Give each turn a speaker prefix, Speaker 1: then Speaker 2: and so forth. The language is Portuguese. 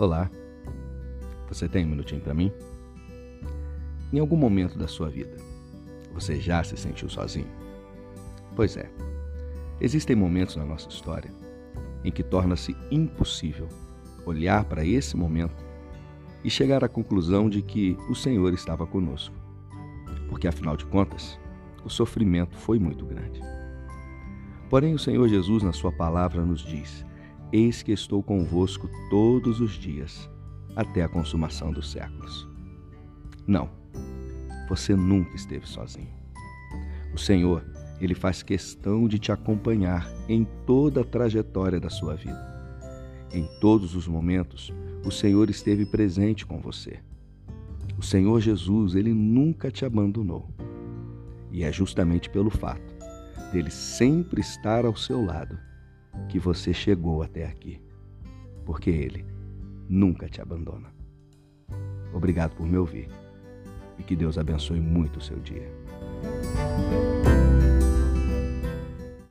Speaker 1: Olá, você tem um minutinho para mim? Em algum momento da sua vida, você já se sentiu sozinho? Pois é, existem momentos na nossa história em que torna-se impossível olhar para esse momento e chegar à conclusão de que o Senhor estava conosco. Porque afinal de contas, o sofrimento foi muito grande. Porém, o Senhor Jesus, na Sua palavra, nos diz: Eis que estou convosco todos os dias, até a consumação dos séculos. Não, você nunca esteve sozinho. O Senhor, Ele faz questão de te acompanhar em toda a trajetória da sua vida. Em todos os momentos, o Senhor esteve presente com você. O Senhor Jesus, Ele nunca te abandonou. E é justamente pelo fato dele sempre estar ao seu lado que você chegou até aqui, porque Ele nunca te abandona. Obrigado por me ouvir e que Deus abençoe muito o seu dia.